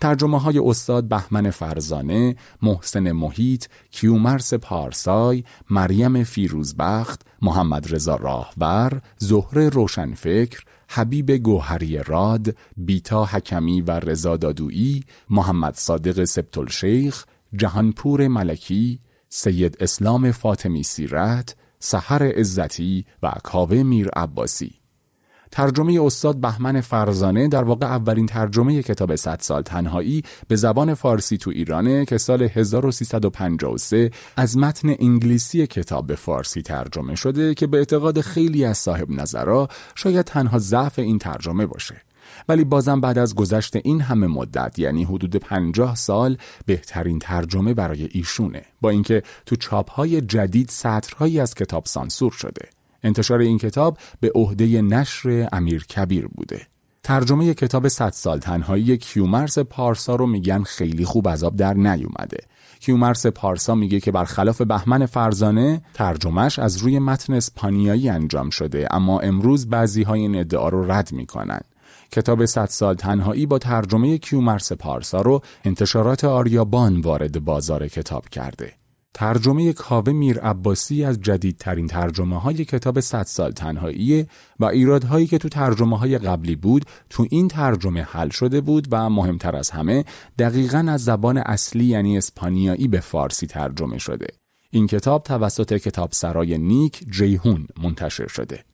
ترجمه های استاد بهمن فرزانه، محسن محیط، کیومرس پارسای، مریم فیروزبخت، محمد رضا راهور، زهره روشنفکر، حبیب گوهری راد، بیتا حکمی و رضا دادویی، محمد صادق سبتالشیخ، جهانپور ملکی، سید اسلام فاطمی سیرت، سحر عزتی و کاوه میر عباسی. ترجمه استاد بهمن فرزانه در واقع اولین ترجمه کتاب 100 سال تنهایی به زبان فارسی تو ایرانه که سال 1353 از متن انگلیسی کتاب به فارسی ترجمه شده که به اعتقاد خیلی از صاحب نظرها شاید تنها ضعف این ترجمه باشه. ولی بازم بعد از گذشت این همه مدت یعنی حدود پنجاه سال بهترین ترجمه برای ایشونه. با اینکه تو چاپهای جدید سطرهایی از کتاب سانسور شده. انتشار این کتاب به عهده نشر امیر کبیر بوده. ترجمه کتاب 100 سال تنهایی کیومرس پارسا رو میگن خیلی خوب از آب در نیومده. کیومرس پارسا میگه که برخلاف بهمن فرزانه ترجمهش از روی متن اسپانیایی انجام شده اما امروز بعضی های این ادعا رو رد می‌کنن. کتاب 100 سال تنهایی با ترجمه کیومرس پارسا رو انتشارات آریابان وارد بازار کتاب کرده. ترجمه کاوه میر عباسی از جدیدترین ترجمه های کتاب 100 سال تنهایی و ایرادهایی که تو ترجمه های قبلی بود تو این ترجمه حل شده بود و مهمتر از همه دقیقا از زبان اصلی یعنی اسپانیایی به فارسی ترجمه شده. این کتاب توسط کتاب سرای نیک جیهون منتشر شده.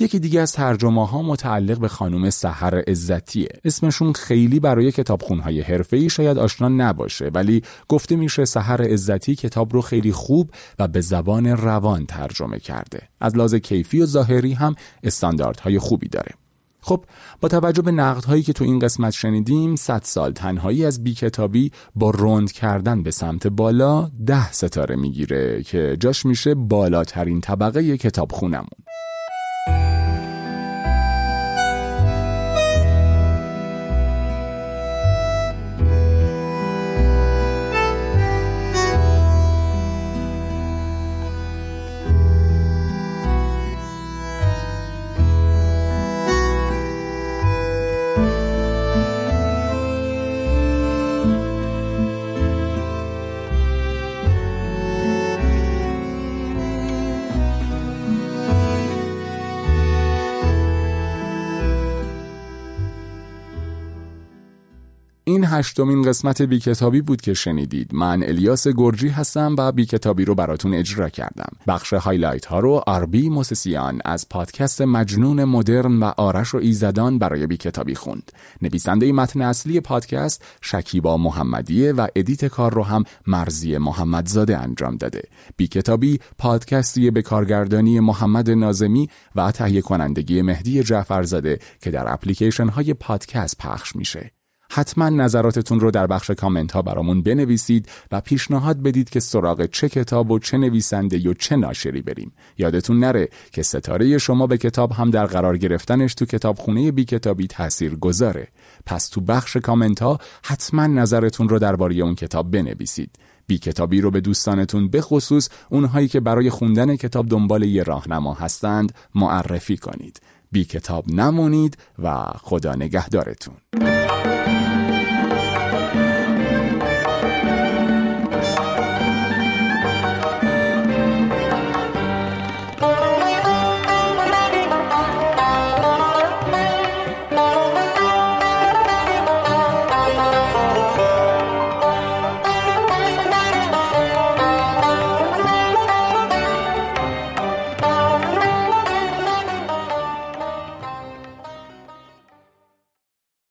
یکی دیگه از ترجمه ها متعلق به خانم سحر عزتیه. اسمشون خیلی برای کتابخونهای حرفه‌ای شاید آشنا نباشه ولی گفته میشه سحر عزتی کتاب رو خیلی خوب و به زبان روان ترجمه کرده. از لحاظ کیفی و ظاهری هم استانداردهای خوبی داره. خب با توجه به نقدهایی که تو این قسمت شنیدیم 100 سال تنهایی از بی کتابی با روند کردن به سمت بالا ده ستاره می‌گیره که جاش میشه بالاترین طبقه کتاب این هشتمین قسمت بیکتابی بود که شنیدید. من الیاس گرجی هستم و بیکتابی رو براتون اجرا کردم. بخش highlight ها رو آربی موسسیان از پادکست مجنون مدرن و آرش و ایزدان برای بیکتابی خوند. نویسنده متن اصلی پادکست شکیبا محمدیه و edit کار رو هم مرضیه محمدزاده انجام داده. بیکتابی پادکستی به کارگردانی محمد نازمی و تهیه کنندگی مهدی جعفرزاده که در اپلیکیشن های پادکست پخش میشه. حتما نظراتتون رو در بخش کامنت ها برامون بنویسید و پیشنهاد بدید که سراغ چه کتاب و چه نویسنده و چه ناشری بریم. یادتون نره که ستاره شما به کتاب هم در قرار گرفتنش تو کتابخونه بی کتابی تاثیر گذاره. پس تو بخش کامنت ها حتما نظرتون رو درباره اون کتاب بنویسید. بی کتابی رو به دوستانتون بخصوص اونهایی که برای خوندن کتاب دنبال یه راهنما هستند معرفی کنید. بی کتاب نمونید و خدا نگهدارتون.